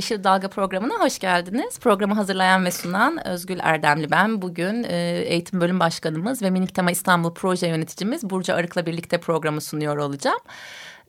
Yeşil Dalga programına hoş geldiniz. Programı hazırlayan ve sunan Özgül Erdemli ben. Bugün e, Eğitim Bölüm Başkanımız ve Minik Tema İstanbul Proje Yöneticimiz Burcu Arık'la birlikte programı sunuyor olacağım.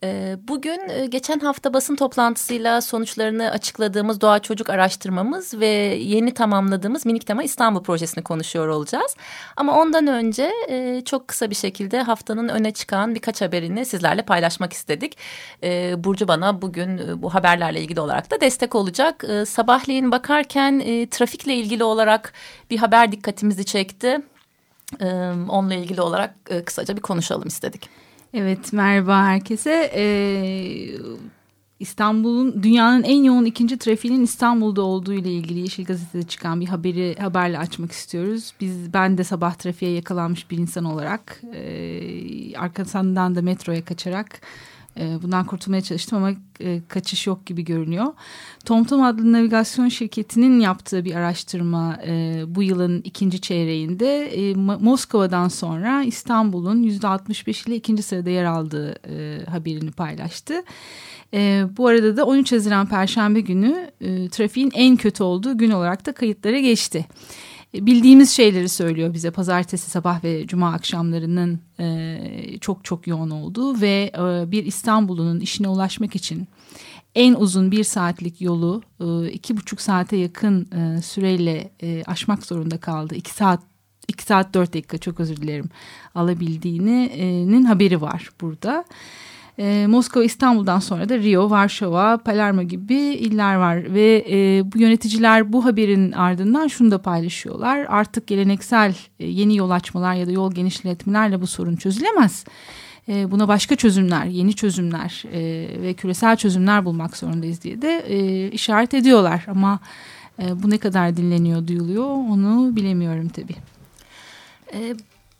Ee, bugün e, geçen hafta basın toplantısıyla sonuçlarını açıkladığımız Doğa Çocuk araştırmamız ve yeni tamamladığımız Minik Tema İstanbul projesini konuşuyor olacağız. Ama ondan önce e, çok kısa bir şekilde haftanın öne çıkan birkaç haberini sizlerle paylaşmak istedik. Ee, Burcu bana bugün e, bu haberlerle ilgili olarak da destek olacak. Ee, sabahleyin bakarken trafikle ilgili olarak bir haber dikkatimizi çekti. Onunla ilgili olarak kısaca bir konuşalım istedik. Evet merhaba herkese. Ee, İstanbul'un dünyanın en yoğun ikinci trafiğinin İstanbul'da olduğu ile ilgili Yeşil Gazete'de çıkan bir haberi haberle açmak istiyoruz. Biz ben de sabah trafiğe yakalanmış bir insan olarak e, arkasından da metroya kaçarak e, bundan kurtulmaya çalıştım ama e, kaçış yok gibi görünüyor. TomTom adlı navigasyon şirketinin yaptığı bir araştırma e, bu yılın ikinci çeyreğinde e, Moskova'dan sonra İstanbul'un yüzde 65 ile ikinci sırada yer aldığı e, haberini paylaştı. Bu arada da 13 Haziran Perşembe günü trafiğin en kötü olduğu gün olarak da kayıtlara geçti bildiğimiz şeyleri söylüyor bize pazartesi sabah ve cuma akşamlarının e, çok çok yoğun olduğu ve e, bir İstanbul'un işine ulaşmak için en uzun bir saatlik yolu e, iki buçuk saate yakın e, süreyle e, aşmak zorunda kaldı. İki saat iki saat dört dakika çok özür dilerim alabildiğinin haberi var burada. E, Moskova, İstanbul'dan sonra da Rio, Varşova, Palermo gibi iller var ve e, bu yöneticiler bu haberin ardından şunu da paylaşıyorlar. Artık geleneksel e, yeni yol açmalar ya da yol genişletmelerle bu sorun çözülemez. E, buna başka çözümler, yeni çözümler e, ve küresel çözümler bulmak zorundayız diye de e, işaret ediyorlar. Ama e, bu ne kadar dinleniyor, duyuluyor onu bilemiyorum tabii.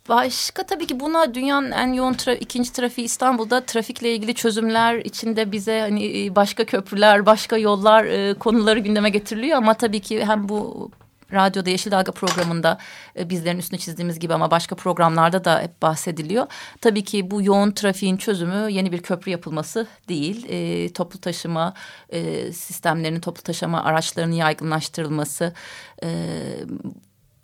Başka tabii ki buna dünyanın en yoğun tra ikinci trafiği İstanbul'da trafikle ilgili çözümler içinde bize hani e, başka köprüler, başka yollar e, konuları gündeme getiriliyor ama tabii ki hem bu radyoda Yeşil Dalga programında e, bizlerin üstüne çizdiğimiz gibi ama başka programlarda da hep bahsediliyor. Tabii ki bu yoğun trafiğin çözümü yeni bir köprü yapılması değil. E, toplu taşıma e, sistemlerinin, toplu taşıma araçlarının yaygınlaştırılması... E,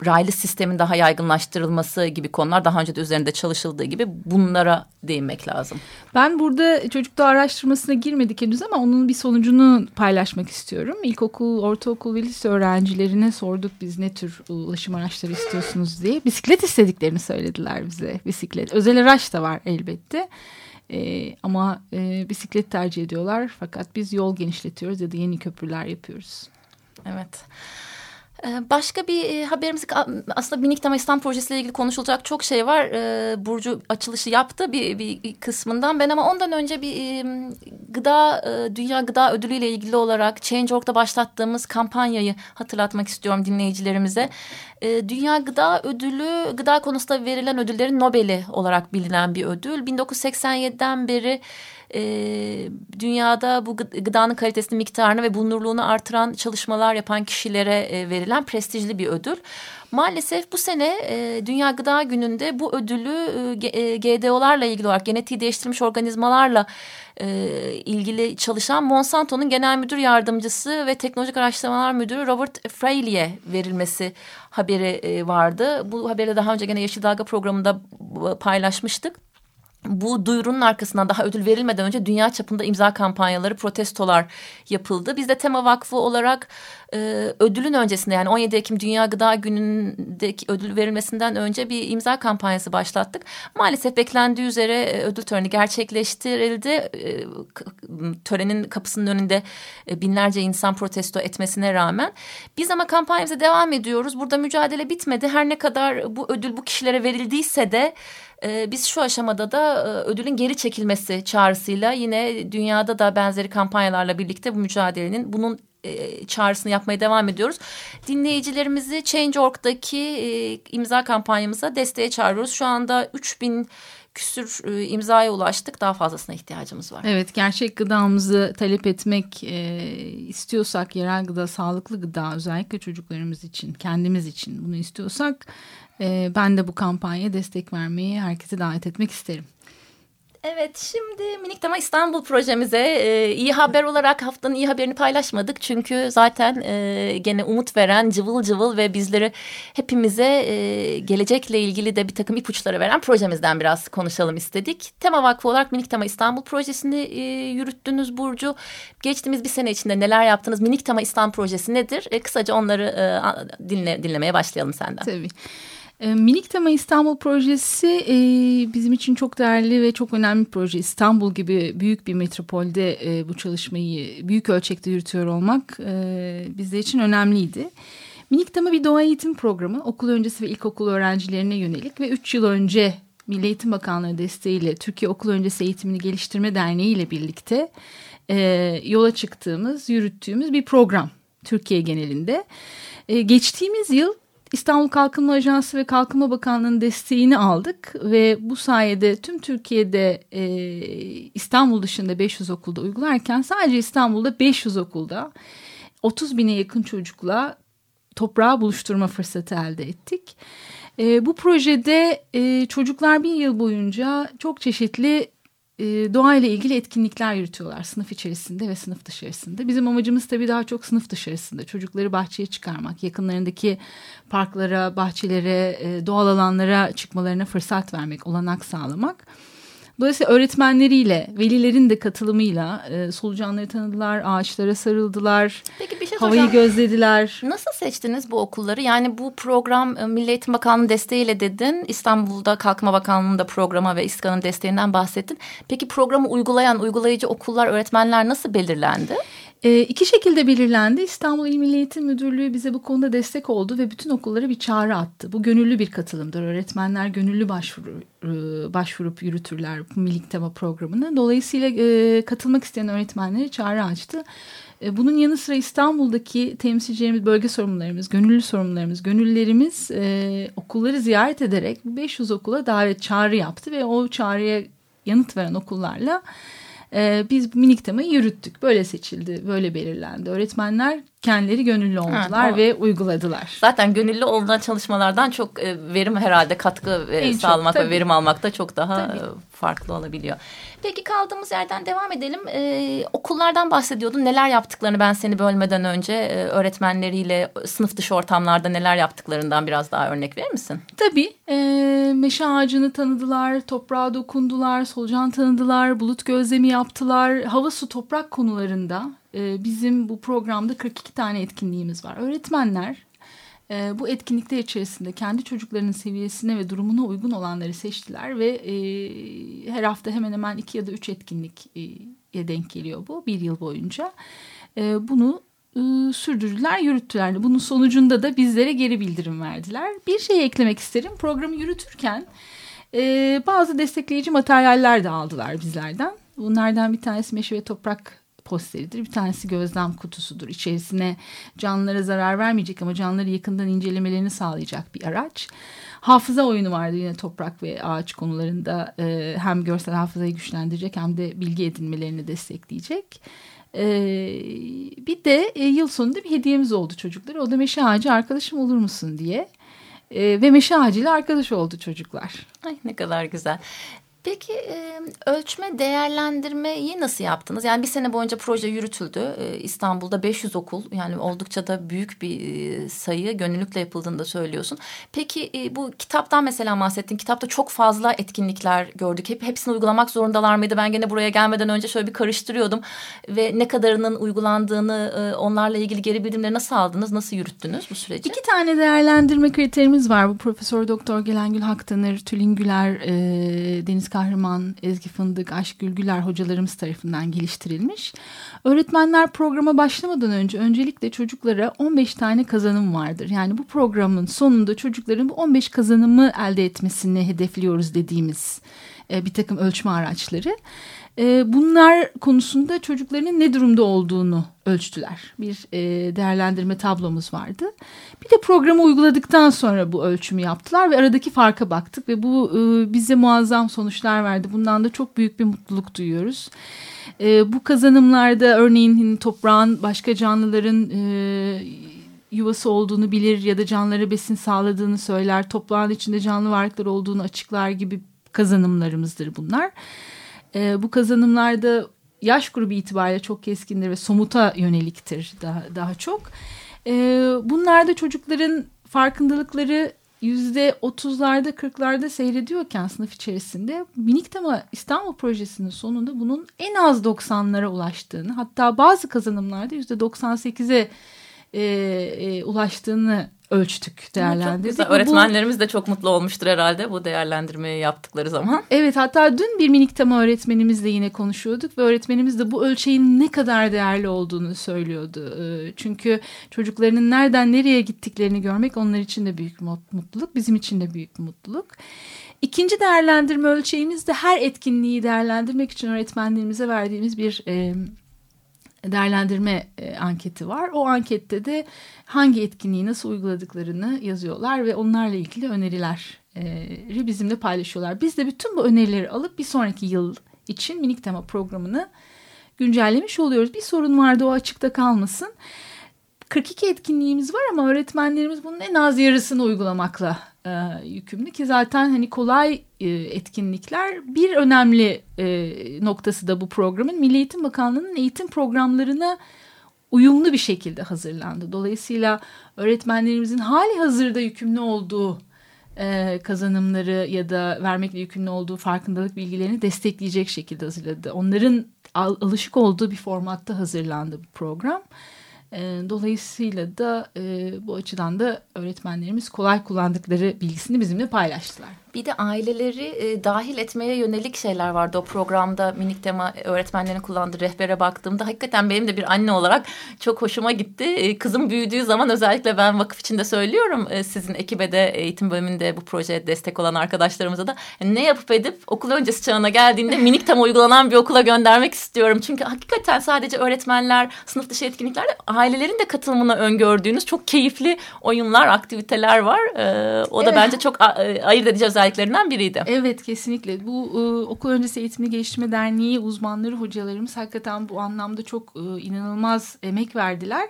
raylı sistemin daha yaygınlaştırılması gibi konular daha önce de üzerinde çalışıldığı gibi bunlara değinmek lazım. Ben burada çocukta araştırmasına girmedik henüz ama onun bir sonucunu paylaşmak istiyorum. İlkokul, ortaokul ve lise öğrencilerine sorduk biz ne tür ulaşım araçları istiyorsunuz diye. Bisiklet istediklerini söylediler bize. Bisiklet. Özel araç da var elbette. Ee, ama e, bisiklet tercih ediyorlar. Fakat biz yol genişletiyoruz ya da yeni köprüler yapıyoruz. Evet. Evet. Ee, başka bir e, haberimiz aslında Minik Tema İslam projesiyle ilgili konuşulacak çok şey var. Ee, Burcu açılışı yaptı bir, bir kısmından. Ben ama ondan önce bir gıda e, Dünya Gıda Ödülü ile ilgili olarak Change.org'da başlattığımız kampanyayı hatırlatmak istiyorum dinleyicilerimize. Ee, Dünya Gıda Ödülü gıda konusunda verilen ödüllerin Nobel'i olarak bilinen bir ödül. 1987'den beri e, dünyada bu gıdanın kalitesini, miktarını ve bulunurluğunu artıran çalışmalar yapan kişilere e, verilen prestijli bir ödül. Maalesef bu sene e, Dünya Gıda Günü'nde bu ödülü e, GDO'larla ilgili olarak genetiği değiştirilmiş organizmalarla e, ilgili çalışan Monsanto'nun genel müdür yardımcısı ve teknolojik araştırmalar müdürü Robert Fraley'e verilmesi haberi e, vardı. Bu haberi daha önce gene Yeşil Dalga programında paylaşmıştık. Bu duyurunun arkasından daha ödül verilmeden önce dünya çapında imza kampanyaları, protestolar yapıldı. Biz de Tema Vakfı olarak e, ödülün öncesinde yani 17 Ekim Dünya Gıda Günü'ndeki ödül verilmesinden önce bir imza kampanyası başlattık. Maalesef beklendiği üzere e, ödül töreni gerçekleştirildi. E, törenin kapısının önünde e, binlerce insan protesto etmesine rağmen. Biz ama kampanyamıza devam ediyoruz. Burada mücadele bitmedi. Her ne kadar bu ödül bu kişilere verildiyse de e, biz şu aşamada da e, ödülün geri çekilmesi çağrısıyla yine dünyada da benzeri kampanyalarla birlikte bu mücadelenin bunun e, çağrısını yapmaya devam ediyoruz. Dinleyicilerimizi Change.org'daki e, imza kampanyamıza desteğe çağırıyoruz. Şu anda 3000 küsür e, imzaya ulaştık. Daha fazlasına ihtiyacımız var. Evet gerçek gıdamızı talep etmek e, istiyorsak yerel gıda, sağlıklı gıda özellikle çocuklarımız için, kendimiz için bunu istiyorsak e, ben de bu kampanyaya destek vermeyi herkese davet etmek isterim. Evet şimdi Minik Tema İstanbul projemize e, iyi haber olarak haftanın iyi haberini paylaşmadık. Çünkü zaten e, gene umut veren cıvıl cıvıl ve bizleri hepimize e, gelecekle ilgili de bir takım ipuçları veren projemizden biraz konuşalım istedik. Tema Vakfı olarak Minik Tema İstanbul projesini e, yürüttünüz Burcu. Geçtiğimiz bir sene içinde neler yaptınız? Minik Tema İstanbul projesi nedir? E, kısaca onları e, dinle, dinlemeye başlayalım senden. Tabii. E, Minik Tema İstanbul projesi e, bizim için çok değerli ve çok önemli bir proje. İstanbul gibi büyük bir metropolde e, bu çalışmayı büyük ölçekte yürütüyor olmak e, bizler için önemliydi. Minik Tema bir doğa eğitim programı okul öncesi ve ilkokul öğrencilerine yönelik ve 3 yıl önce Milli Eğitim Bakanlığı desteğiyle Türkiye Okul Öncesi Eğitimini Geliştirme Derneği ile birlikte yola çıktığımız, yürüttüğümüz bir program Türkiye genelinde. Geçtiğimiz yıl İstanbul Kalkınma Ajansı ve Kalkınma Bakanlığı'nın desteğini aldık ve bu sayede tüm Türkiye'de e, İstanbul dışında 500 okulda uygularken sadece İstanbul'da 500 okulda 30 bine yakın çocukla toprağı buluşturma fırsatı elde ettik. E, bu projede e, çocuklar bir yıl boyunca çok çeşitli e, doğayla ilgili etkinlikler yürütüyorlar sınıf içerisinde ve sınıf dışarısında. Bizim amacımız tabii daha çok sınıf dışarısında çocukları bahçeye çıkarmak, yakınlarındaki parklara, bahçelere, e, doğal alanlara çıkmalarına fırsat vermek, olanak sağlamak. Dolayısıyla öğretmenleriyle, velilerin de katılımıyla e, solucanları tanıdılar, ağaçlara sarıldılar, Peki bir şey havayı soracağım. gözlediler. Nasıl seçtiniz bu okulları? Yani bu program e, Milli Eğitim Bakanlığı desteğiyle dedin. İstanbul'da Kalkınma Bakanlığı'nda programa ve İSKA'nın desteğinden bahsettin. Peki programı uygulayan, uygulayıcı okullar, öğretmenler nasıl belirlendi? E, iki şekilde belirlendi. İstanbul İl Milli Eğitim Müdürlüğü bize bu konuda destek oldu ve bütün okullara bir çağrı attı. Bu gönüllü bir katılımdır. Öğretmenler gönüllü başvuru, e, başvurup yürütürler bu Milik Tema programını. Dolayısıyla e, katılmak isteyen öğretmenlere çağrı açtı. E, bunun yanı sıra İstanbul'daki temsilcilerimiz, bölge sorumlularımız, gönüllü sorumlularımız, gönüllülerimiz e, okulları ziyaret ederek 500 okula davet çağrı yaptı ve o çağrıya yanıt veren okullarla e, biz minik temayı yürüttük. Böyle seçildi, böyle belirlendi. Öğretmenler kendileri gönüllü oldular Ha, o- ve uyguladılar. Zaten gönüllü olunan çalışmalardan çok e, verim herhalde katkı e, En çok, sağlamak ve verim almak da çok daha Tabii. e, farklı olabiliyor. Peki kaldığımız yerden devam edelim. Ee, okullardan bahsediyordun. Neler yaptıklarını ben seni bölmeden önce e, öğretmenleriyle sınıf dışı ortamlarda neler yaptıklarından biraz daha örnek verir misin? Tabii e, meşe ağacını tanıdılar, toprağa dokundular, solucan tanıdılar, bulut gözlemi yaptılar. Hava, su, toprak konularında e, bizim bu programda 42 tane etkinliğimiz var. Öğretmenler e, bu etkinlikler içerisinde kendi çocuklarının seviyesine ve durumuna uygun olanları seçtiler ve e, her hafta hemen hemen iki ya da üç etkinliğe denk geliyor bu bir yıl boyunca. E, bunu e, sürdürdüler, yürüttüler. Bunun sonucunda da bizlere geri bildirim verdiler. Bir şey eklemek isterim. Programı yürütürken e, bazı destekleyici materyaller de aldılar bizlerden. Bunlardan bir tanesi meşe ve toprak posteridir. Bir tanesi gözlem kutusudur. İçerisine canlılara zarar vermeyecek ama canlıları yakından incelemelerini sağlayacak bir araç. Hafıza oyunu vardı yine toprak ve ağaç konularında e, hem görsel hafızayı güçlendirecek hem de bilgi edinmelerini destekleyecek. Ee, bir de e, yıl sonunda bir hediyemiz oldu çocuklara. O da meşe ağacı arkadaşım olur musun diye. Ee, ve meşe ağacıyla arkadaş oldu çocuklar. Ay ne kadar güzel. Peki ölçme değerlendirmeyi nasıl yaptınız? Yani bir sene boyunca proje yürütüldü. İstanbul'da 500 okul yani oldukça da büyük bir sayı gönüllülükle yapıldığını da söylüyorsun. Peki bu kitaptan mesela bahsettin. Kitapta çok fazla etkinlikler gördük. Hep hepsini uygulamak zorundalar mıydı? Ben gene buraya gelmeden önce şöyle bir karıştırıyordum ve ne kadarının uygulandığını onlarla ilgili geri bildirimleri nasıl aldınız? Nasıl yürüttünüz bu süreci? İki tane değerlendirme kriterimiz var. Bu Profesör Doktor Gelengül Haktanır, Tülin Güler, Deniz Kahraman, Ezgi Fındık, Aşk Gülgüler hocalarımız tarafından geliştirilmiş. Öğretmenler programa başlamadan önce öncelikle çocuklara 15 tane kazanım vardır. Yani bu programın sonunda çocukların bu 15 kazanımı elde etmesini hedefliyoruz dediğimiz e, bir takım ölçme araçları. E, bunlar konusunda çocukların ne durumda olduğunu ölçtüler. Bir e, değerlendirme tablomuz vardı. Bir de programı uyguladıktan sonra bu ölçümü yaptılar ve aradaki farka baktık ve bu bize muazzam sonuçlar verdi. Bundan da çok büyük bir mutluluk duyuyoruz. Bu kazanımlarda örneğin hani toprağın başka canlıların yuvası olduğunu bilir ya da canlılara besin sağladığını söyler. Toprağın içinde canlı varlıklar olduğunu açıklar gibi kazanımlarımızdır bunlar. E, bu kazanımlarda yaş grubu itibariyle çok keskindir ve somuta yöneliktir daha, daha çok. E, bunlarda çocukların farkındalıkları yüzde otuzlarda kırklarda seyrediyorken sınıf içerisinde minik tema İstanbul projesinin sonunda bunun en az 90'lara ulaştığını hatta bazı kazanımlarda yüzde 98'e e, e, ulaştığını ölçtük, değerlendirdik. Öğretmenlerimiz de çok mutlu olmuştur herhalde bu değerlendirmeyi yaptıkları zaman. Evet hatta dün bir minik tema öğretmenimizle yine konuşuyorduk ve öğretmenimiz de bu ölçeğin ne kadar değerli olduğunu söylüyordu. Ee, çünkü çocuklarının nereden nereye gittiklerini görmek onlar için de büyük mutluluk, bizim için de büyük mutluluk. İkinci değerlendirme ölçeğimiz de her etkinliği değerlendirmek için öğretmenlerimize verdiğimiz bir değerlendirme e, anketi var. O ankette de hangi etkinliği nasıl uyguladıklarını yazıyorlar ve onlarla ilgili önerileri bizimle paylaşıyorlar. Biz de bütün bu önerileri alıp bir sonraki yıl için minik tema programını güncellemiş oluyoruz. Bir sorun vardı o açıkta kalmasın. 42 etkinliğimiz var ama öğretmenlerimiz bunun en az yarısını uygulamakla e, yükümlü ki zaten hani kolay e, etkinlikler bir önemli e, noktası da bu programın Milli Eğitim Bakanlığı'nın eğitim programlarına uyumlu bir şekilde hazırlandı. Dolayısıyla öğretmenlerimizin hali hazırda yükümlü olduğu e, kazanımları ya da vermekle yükümlü olduğu farkındalık bilgilerini destekleyecek şekilde hazırladı. Onların al, alışık olduğu bir formatta hazırlandı bu program. Dolayısıyla da bu açıdan da öğretmenlerimiz kolay kullandıkları bilgisini bizimle paylaştılar. Bir de aileleri e, dahil etmeye yönelik şeyler vardı o programda minik tema öğretmenlerin kullandığı rehbere baktığımda hakikaten benim de bir anne olarak çok hoşuma gitti. E, kızım büyüdüğü zaman özellikle ben vakıf içinde söylüyorum e, sizin ekibe de eğitim bölümünde bu projeye destek olan arkadaşlarımıza da ne yapıp edip okul öncesi çağına geldiğinde minik tema uygulanan bir okula göndermek istiyorum. Çünkü hakikaten sadece öğretmenler sınıf dışı etkinliklerde ailelerin de katılımını öngördüğünüz çok keyifli oyunlar, aktiviteler var. E, o da evet. bence çok e, ayırt edici özelliklerinden biriydi. Evet kesinlikle. Bu e, Okul Öncesi Eğitimini Geliştirme Derneği uzmanları, hocalarımız hakikaten bu anlamda çok e, inanılmaz emek verdiler.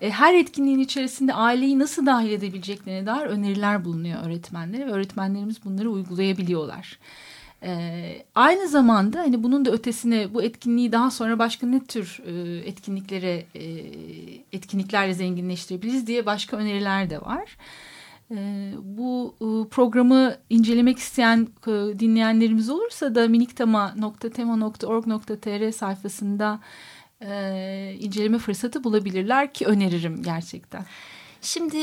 E, her etkinliğin içerisinde aileyi nasıl dahil edebileceklerine dair öneriler bulunuyor öğretmenlere ve öğretmenlerimiz bunları uygulayabiliyorlar. Ee, aynı zamanda hani bunun da ötesine bu etkinliği daha sonra başka ne tür e, etkinliklere e, etkinliklerle zenginleştirebiliriz diye başka öneriler de var. Ee, bu e, programı incelemek isteyen e, dinleyenlerimiz olursa da miniktama.tema.org.tr sayfasında e, inceleme fırsatı bulabilirler ki öneririm gerçekten. Şimdi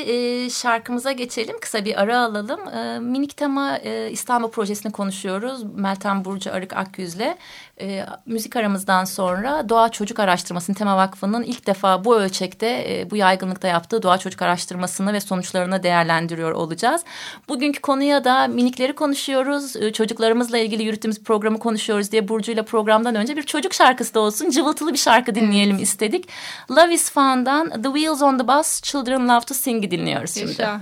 şarkımıza geçelim. Kısa bir ara alalım. E, Minik Tema İstanbul Projesi'ni konuşuyoruz. Meltem Burcu Arık Akyüz'le. E, müzik aramızdan sonra Doğa Çocuk Araştırması'nın Tema Vakfı'nın ilk defa bu ölçekte e, bu yaygınlıkta yaptığı Doğa Çocuk Araştırması'nı ve sonuçlarını değerlendiriyor olacağız. Bugünkü konuya da minikleri konuşuyoruz. E, çocuklarımızla ilgili yürüttüğümüz programı konuşuyoruz diye Burcu'yla programdan önce bir çocuk şarkısı da olsun. Cıvıltılı bir şarkı dinleyelim evet. istedik. Love is Fun'dan The Wheels on the Bus Children Love to Sing'i dinliyoruz şimdi. Yaşa.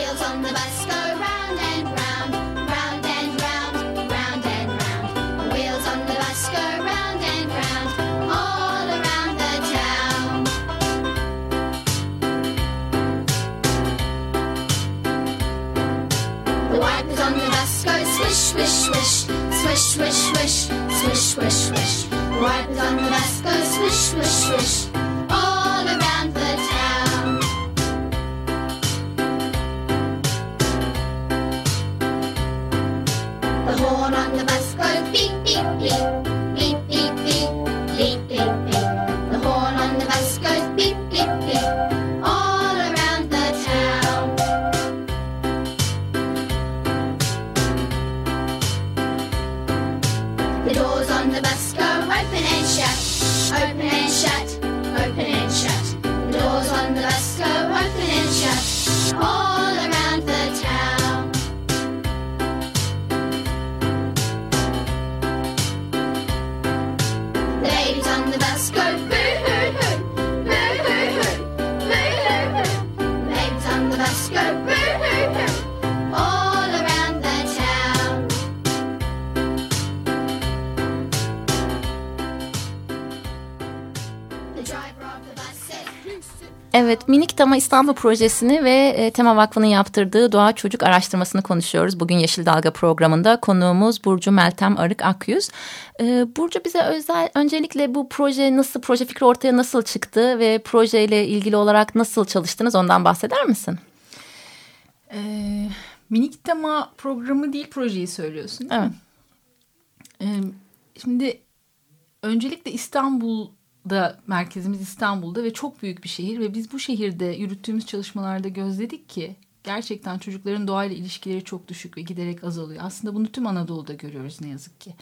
wheels on the bus go round and round, round and round, round and round. Wheels on the bus go round and round, all around the town. The wipers on the bus go swish, swish, swish, swish, swish, swish, swish, swish, swish. The Wipers on the bus go swish, swish, swish. Evet, Minik Tema İstanbul Projesi'ni ve e, Tema Vakfı'nın yaptırdığı doğa çocuk araştırmasını konuşuyoruz. Bugün Yeşil Dalga programında konuğumuz Burcu Meltem Arık Akyüz. E, Burcu bize özel öncelikle bu proje nasıl, proje fikri ortaya nasıl çıktı ve projeyle ilgili olarak nasıl çalıştınız ondan bahseder misin? Ee, minik tema programı değil projeyi söylüyorsun değil Evet. mi? Ee, şimdi öncelikle İstanbul'da merkezimiz İstanbul'da ve çok büyük bir şehir ve biz bu şehirde yürüttüğümüz çalışmalarda gözledik ki gerçekten çocukların doğayla ilişkileri çok düşük ve giderek azalıyor. Aslında bunu tüm Anadolu'da görüyoruz ne yazık ki.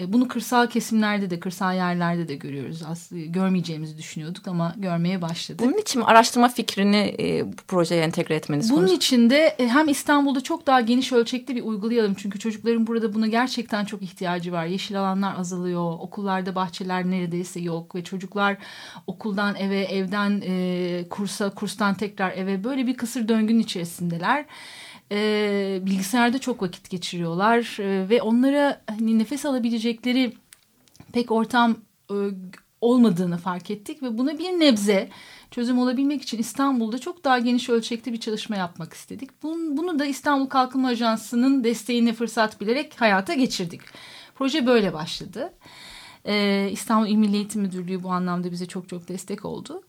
E, Bunu kırsal kesimlerde de, kırsal yerlerde de görüyoruz. Aslında görmeyeceğimizi düşünüyorduk ama görmeye başladık. Bunun için mi araştırma fikrini e, bu projeye entegre etmeniz Bunun konusu? için de e, hem İstanbul'da çok daha geniş ölçekli bir uygulayalım. Çünkü çocukların burada buna gerçekten çok ihtiyacı var. Yeşil alanlar azalıyor. Okullarda bahçeler neredeyse yok. Ve çocuklar okuldan eve, evden e, kursa, kurstan tekrar eve böyle bir kısır döngünün içerisindeler. E, bilgisayarda çok vakit geçiriyorlar. E, ve onlara hani nefes alabilecekleri pek ortam e, olmadığını fark ettik ve buna bir nebze çözüm olabilmek için İstanbul'da çok daha geniş ölçekli bir çalışma yapmak istedik. Bunu, bunu da İstanbul Kalkınma Ajansı'nın desteğine fırsat bilerek hayata geçirdik. Proje böyle başladı. Ee, İstanbul İl Milli Eğitim Müdürlüğü bu anlamda bize çok çok destek oldu.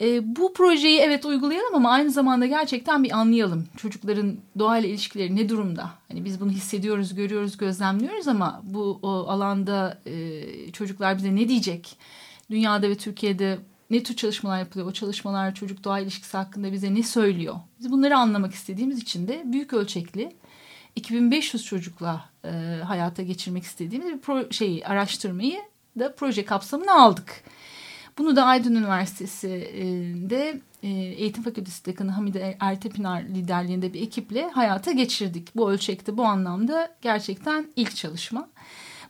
Ee, bu projeyi evet uygulayalım ama aynı zamanda gerçekten bir anlayalım. Çocukların doğayla ilişkileri ne durumda? Hani biz bunu hissediyoruz, görüyoruz, gözlemliyoruz ama bu o alanda e, çocuklar bize ne diyecek? Dünyada ve Türkiye'de ne tür çalışmalar yapılıyor? O çalışmalar çocuk doğa ilişkisi hakkında bize ne söylüyor? Biz bunları anlamak istediğimiz için de büyük ölçekli 2500 çocukla e, hayata geçirmek istediğimiz bir pro, şeyi araştırmayı da proje kapsamına aldık. Bunu da Aydın Üniversitesi'nde e, Eğitim Fakültesi Dekanı Hamide Ertepınar liderliğinde bir ekiple hayata geçirdik. Bu ölçekte bu anlamda gerçekten ilk çalışma.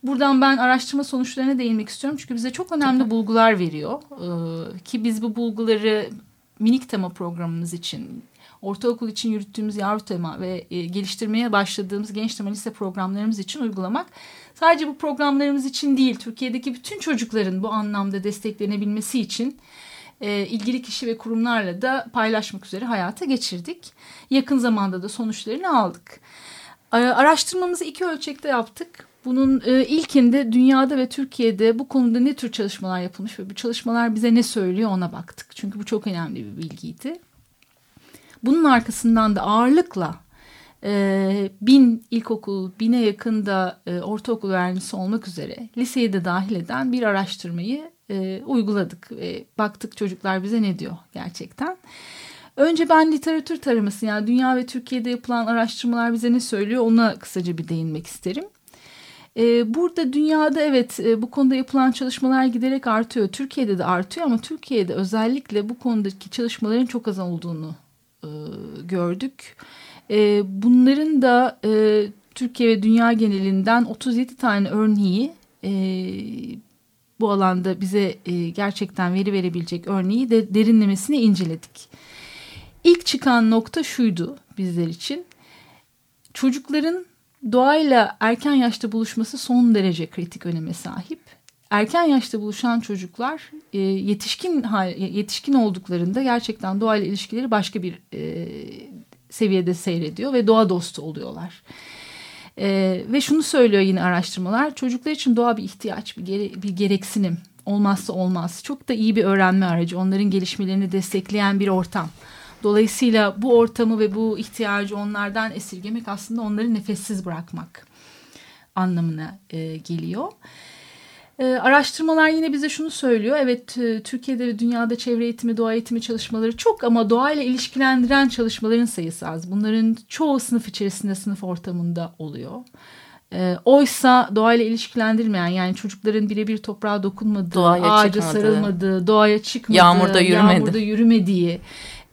Buradan ben araştırma sonuçlarına değinmek istiyorum. Çünkü bize çok önemli bulgular veriyor. Ee, ki biz bu bulguları minik tema programımız için, ortaokul için yürüttüğümüz yavru tema ve e, geliştirmeye başladığımız genç tema lise programlarımız için uygulamak. Sadece bu programlarımız için değil, Türkiye'deki bütün çocukların bu anlamda desteklenebilmesi için e, ilgili kişi ve kurumlarla da paylaşmak üzere hayata geçirdik. Yakın zamanda da sonuçlarını aldık. Ara- Araştırmamızı iki ölçekte yaptık. Bunun e, ilkinde dünyada ve Türkiye'de bu konuda ne tür çalışmalar yapılmış ve bu çalışmalar bize ne söylüyor ona baktık. Çünkü bu çok önemli bir bilgiydi. Bunun arkasından da ağırlıkla e, bin ilkokul, bine yakında e, ortaokul öğrencisi olmak üzere liseyi de dahil eden bir araştırmayı e, uyguladık. ve baktık çocuklar bize ne diyor gerçekten. Önce ben literatür taraması yani dünya ve Türkiye'de yapılan araştırmalar bize ne söylüyor ona kısaca bir değinmek isterim. Ee, Burada dünyada evet e, bu konuda yapılan çalışmalar giderek artıyor. Türkiye'de de artıyor ama Türkiye'de özellikle bu konudaki çalışmaların çok az olduğunu e, gördük. E, Bunların da e, Türkiye ve dünya genelinden 37 tane örneği bu alanda bize gerçekten veri verebilecek örneği de derinlemesine inceledik. İlk çıkan nokta şuydu bizler için. Çocukların doğayla erken yaşta buluşması son derece kritik öneme sahip. Erken yaşta buluşan çocuklar e, yetişkin yetişkin olduklarında gerçekten doğayla ilişkileri başka bir e, seviyede seyrediyor ve doğa dostu oluyorlar. E, ve şunu söylüyor yine araştırmalar çocuklar için doğa bir ihtiyaç bir, gere, bir gereksinim olmazsa olmaz. Çok da iyi bir öğrenme aracı onların gelişmelerini destekleyen bir ortam. Dolayısıyla bu ortamı ve bu ihtiyacı onlardan esirgemek aslında onları nefessiz bırakmak anlamına e, geliyor. E, araştırmalar yine bize şunu söylüyor. Evet e, Türkiye'de ve dünyada çevre eğitimi, doğa eğitimi çalışmaları çok ama doğayla ilişkilendiren çalışmaların sayısı az. Bunların çoğu sınıf içerisinde, sınıf ortamında oluyor. E, oysa doğayla ilişkilendirmeyen yani çocukların birebir toprağa dokunmadığı, Doğaya ağaca çıkmadığı, sarılmadığı, doğaya çıkmadığı, yağmurda yürümedi. yağmurda yürümediği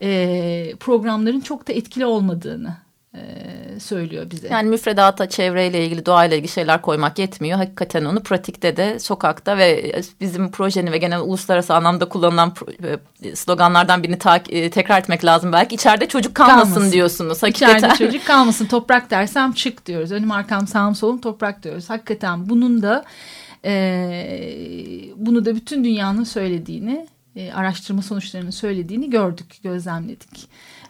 e, programların çok da etkili olmadığını e, söylüyor bize. Yani müfredata çevreyle ilgili doğayla ilgili şeyler koymak yetmiyor. Hakikaten onu pratikte de sokakta ve bizim projenin ve genel uluslararası anlamda kullanılan e, sloganlardan birini e, tekrar etmek lazım belki. İçeride çocuk kalmasın, Kalmasın. diyorsunuz. Hakikaten. İçeride çocuk kalmasın toprak dersem çık diyoruz. Önüm arkam sağım solum toprak diyoruz. Hakikaten bunun da e, bunu da bütün dünyanın söylediğini e, araştırma sonuçlarının söylediğini gördük, gözlemledik.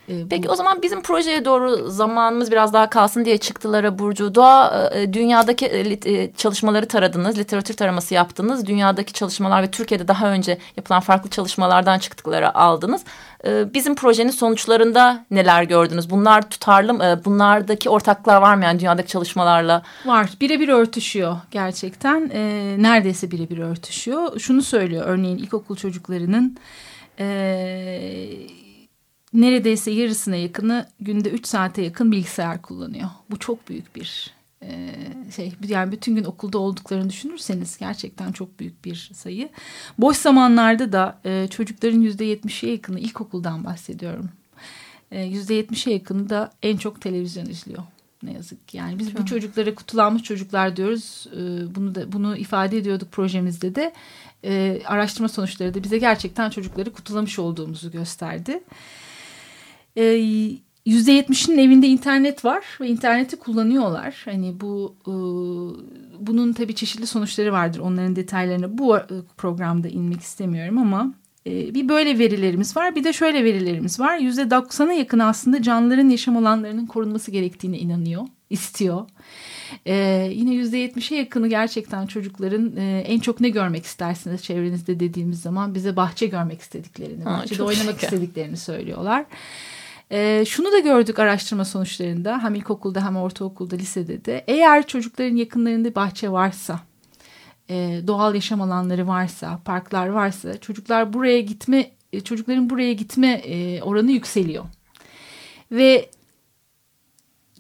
E, bu- Peki o zaman bizim projeye doğru zamanımız biraz daha kalsın diye çıktılara Burcu. Doğa e, dünyadaki e, lit- e, çalışmaları taradınız, literatür taraması yaptınız. Dünyadaki çalışmalar ve Türkiye'de daha önce yapılan farklı çalışmalardan çıktıkları aldınız. E, Bizim projenin sonuçlarında neler gördünüz? Bunlar tutarlı mı? E, Bunlardaki ortaklar var mı yani dünyadaki çalışmalarla? Var. Birebir örtüşüyor gerçekten. E, neredeyse birebir örtüşüyor. Şunu söylüyor örneğin ilkokul çocuklarının e, neredeyse yarısına yakını günde 3 saate yakın bilgisayar kullanıyor. Bu çok büyük bir e, şey. Yani bütün gün okulda olduklarını düşünürseniz gerçekten çok büyük bir sayı. Boş zamanlarda da e, çocukların %70'e yakını ilkokuldan bahsediyorum. E, %70'e yakını da en çok televizyon izliyor. Ne yazık ki. Yani biz bu çocuklara kutulanmış çocuklar diyoruz. E, bunu da bunu ifade ediyorduk projemizde de. E, araştırma sonuçları da bize gerçekten çocukları kutulamış olduğumuzu gösterdi. E, %70'inin evinde internet var ve interneti kullanıyorlar. Hani bu e, bunun tabii çeşitli sonuçları vardır. Onların detaylarına bu e, programda inmek istemiyorum ama e, bir böyle verilerimiz var. Bir de şöyle verilerimiz var. %90'a yakın aslında canlıların yaşam alanlarının korunması gerektiğine inanıyor, istiyor. Ee, yine %70'e yakını gerçekten çocukların e, en çok ne görmek istersiniz çevrenizde dediğimiz zaman bize bahçe görmek istediklerini, bahçede çok oynamak istediklerini söylüyorlar. Ee, şunu da gördük araştırma sonuçlarında hem ilkokulda hem ortaokulda lisede de. Eğer çocukların yakınlarında bahçe varsa e, doğal yaşam alanları varsa parklar varsa çocuklar buraya gitme e, çocukların buraya gitme e, oranı yükseliyor. Ve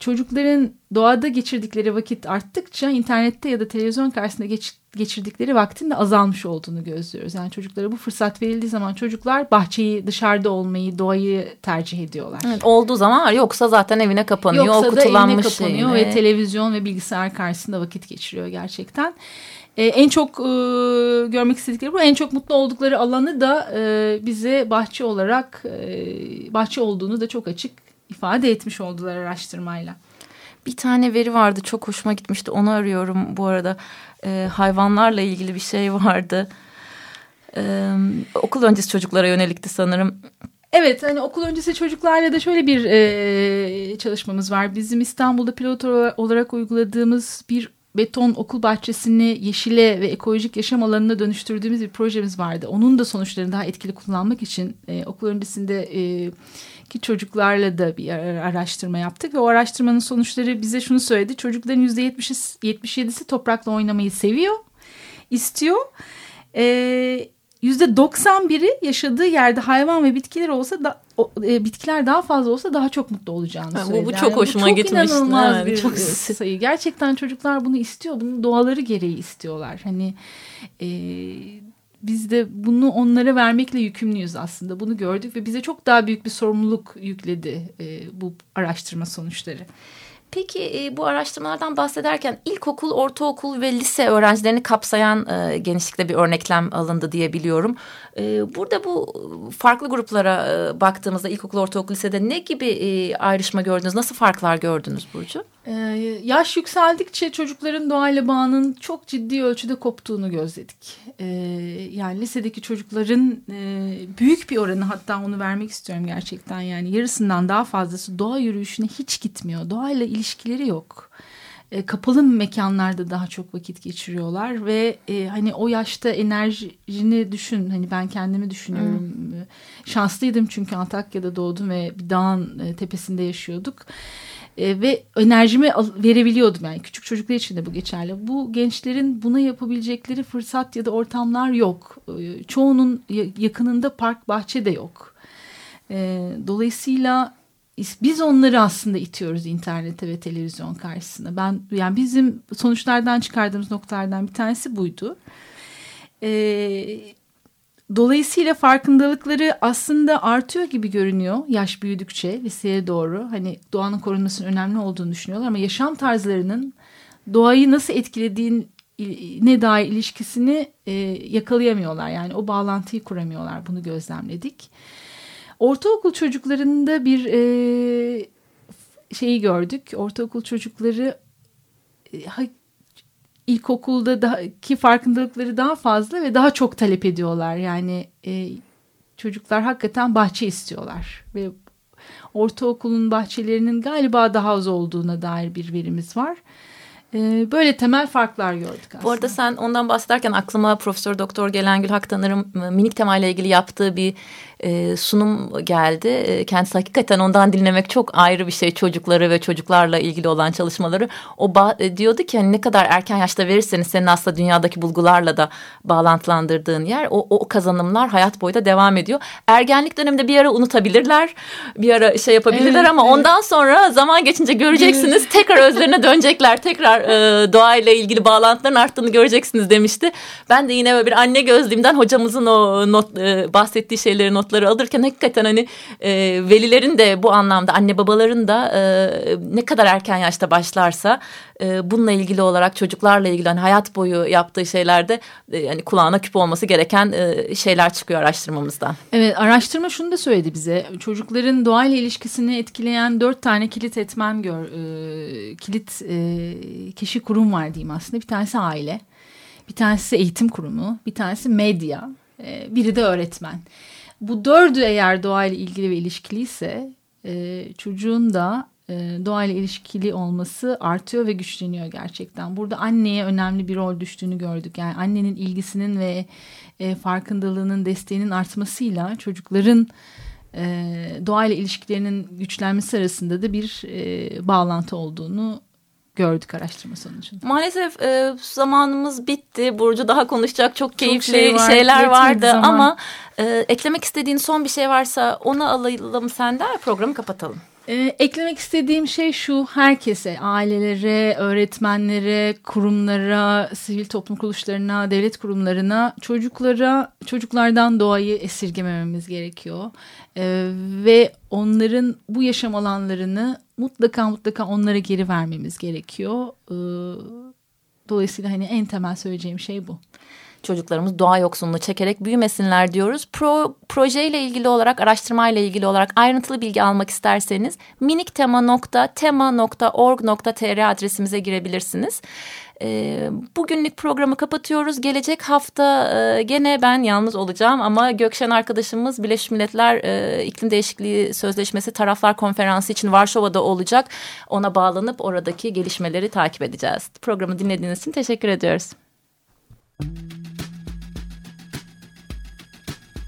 çocukların doğada geçirdikleri vakit arttıkça internette ya da televizyon karşısında geç, geçirdikleri vaktin de azalmış olduğunu gözlüyoruz. Yani çocuklara bu fırsat verildiği zaman çocuklar bahçeyi, dışarıda olmayı, doğayı tercih ediyorlar. Evet, olduğu zaman var. Yoksa zaten evine kapanıyor. Yoksa o da evine kapanıyor şeyine. ve televizyon ve bilgisayar karşısında vakit geçiriyor gerçekten. Ee, en çok e, görmek istedikleri bu. En çok mutlu oldukları alanı da e, bize bahçe olarak e, bahçe olduğunu da çok açık ifade etmiş oldular araştırmayla. Bir tane veri vardı çok hoşuma gitmişti onu arıyorum bu arada Ee, hayvanlarla ilgili bir şey vardı Ee, okul öncesi çocuklara yönelikti sanırım Evet hani okul öncesi çocuklarla da şöyle bir e, çalışmamız var. Bizim İstanbul'da pilot olarak uyguladığımız bir beton okul bahçesini yeşile ve ekolojik yaşam alanına dönüştürdüğümüz bir projemiz vardı. Onun da sonuçlarını daha etkili kullanmak için e, okul öncesinde e, ki çocuklarla da bir araştırma yaptık ve o araştırmanın sonuçları bize şunu söyledi. Çocukların %70'i 77'si toprakla oynamayı seviyor, istiyor. Ee, %91'i yaşadığı yerde hayvan ve bitkiler olsa da o, e, bitkiler daha fazla olsa daha çok mutlu olacağını bu- söyledi. bu çok hoşuma çok gitmişti. inanılmaz Evet, bir çok- sayı. Gerçekten çocuklar bunu istiyor. Bunun doğaları gereği istiyorlar. Hani e, biz de bunu onlara vermekle yükümlüyüz aslında. Bunu gördük ve bize çok daha büyük bir sorumluluk yükledi e, bu araştırma sonuçları. Peki e, bu araştırmalardan bahsederken ilkokul, ortaokul ve lise öğrencilerini kapsayan e, genişlikte bir örneklem alındı diye biliyorum. E, burada bu farklı gruplara e, baktığımızda ilkokul, ortaokul, lisede ne gibi e, ayrışma gördünüz? Nasıl farklar gördünüz Burcu? Ee, yaş yükseldikçe çocukların doğayla bağının çok ciddi ölçüde koptuğunu gözledik. Ee, yani lisedeki çocukların e, büyük bir oranı hatta onu vermek istiyorum gerçekten yani yarısından daha fazlası doğa yürüyüşüne hiç gitmiyor. Doğayla ilişkileri yok. E, kapalı mekanlarda daha çok vakit geçiriyorlar ve e, hani o yaşta enerjini düşün hani ben kendimi düşünüyorum hmm. şanslıydım çünkü Antakya'da doğdum ve bir dağın e, tepesinde yaşıyorduk e, ve enerjimi verebiliyordum yani küçük çocuklar için de bu geçerli. Bu gençlerin buna yapabilecekleri fırsat ya da ortamlar yok. E, çoğunun yakınında park bahçe de yok. E, dolayısıyla biz onları aslında itiyoruz internete ve televizyon karşısında. Ben yani bizim sonuçlardan çıkardığımız noktalardan bir tanesi buydu. Ee, dolayısıyla farkındalıkları aslında artıyor gibi görünüyor yaş büyüdükçe liseye doğru. Hani doğanın korunmasının önemli olduğunu düşünüyorlar ama yaşam tarzlarının doğayı nasıl etkilediğin ne dair ilişkisini e, yakalayamıyorlar. Yani o bağlantıyı kuramıyorlar. Bunu gözlemledik. Ortaokul çocuklarında bir e, şeyi gördük. Ortaokul çocukları e, ilkokulda da ki farkındalıkları daha fazla ve daha çok talep ediyorlar. Yani e, çocuklar hakikaten bahçe istiyorlar ve ortaokulun bahçelerinin galiba daha az olduğuna dair bir verimiz var. E, böyle temel farklar gördük aslında. Bu arada sen ondan bahsederken aklıma Profesör Doktor Gelengül Haktanır'ın minik temayla ilgili yaptığı bir e, sunum geldi. E, kendisi hakikaten ondan dinlemek çok ayrı bir şey çocukları ve çocuklarla ilgili olan çalışmaları. O e, diyordu ki hani ne kadar erken yaşta verirseniz senin aslında dünyadaki bulgularla da bağlantılandırdığın yer o, o kazanımlar hayat boyu da devam ediyor. Ergenlik döneminde bir ara unutabilirler bir ara şey yapabilirler evet, ama evet. ondan sonra zaman geçince göreceksiniz tekrar özlerine dönecekler tekrar e, doğayla ilgili bağlantıların arttığını göreceksiniz demişti. Ben de yine bir anne gözlüğümden hocamızın o not, e, bahsettiği şeyleri not notları alırken hakikaten hani e, velilerin de bu anlamda anne babaların da e, ne kadar erken yaşta başlarsa e, bununla ilgili olarak çocuklarla ilgili hani hayat boyu yaptığı şeylerde e, yani kulağına küp olması gereken e, şeyler çıkıyor araştırmamızdan. Evet araştırma şunu da söyledi bize çocukların doğayla ilişkisini etkileyen dört tane kilit etmen gör e, kilit e, kişi kurum var diyeyim aslında bir tanesi aile bir tanesi eğitim kurumu bir tanesi medya e, biri de öğretmen bu dördü eğer doğayla ilgili ve ilişkiliyse e, çocuğun da e, doğayla ilişkili olması artıyor ve güçleniyor gerçekten. Burada anneye önemli bir rol düştüğünü gördük. Yani annenin ilgisinin ve e, farkındalığının desteğinin artmasıyla çocukların e, doğayla ilişkilerinin güçlenmesi arasında da bir bağlantı olduğunu gördük araştırma sonucunda. Maalesef e, zamanımız bitti. Burcu daha konuşacak çok keyifli çok şey var, şeyler vardı zaman. ama e, eklemek istediğin son bir şey varsa onu alalım senden programı kapatalım. Ee, eklemek istediğim şey şu herkese ailelere, öğretmenlere, kurumlara, sivil toplum kuruluşlarına, devlet kurumlarına çocuklara çocuklardan doğayı esirgemememiz gerekiyor. Ee, ve onların bu yaşam alanlarını mutlaka mutlaka onlara geri vermemiz gerekiyor. Ee, dolayısıyla hani en temel söyleyeceğim şey bu çocuklarımız doğa yoksunluğu çekerek büyümesinler diyoruz. Pro, projeyle ilgili olarak, araştırmayla ilgili olarak ayrıntılı bilgi almak isterseniz miniktema.tema.org.tr adresimize girebilirsiniz. E, bugünlük programı kapatıyoruz. Gelecek hafta e, gene ben yalnız olacağım ama Gökşen arkadaşımız Birleşmiş Milletler e, İklim Değişikliği Sözleşmesi Taraflar Konferansı için Varşova'da olacak. Ona bağlanıp oradaki gelişmeleri takip edeceğiz. Programı dinlediğiniz için teşekkür ediyoruz.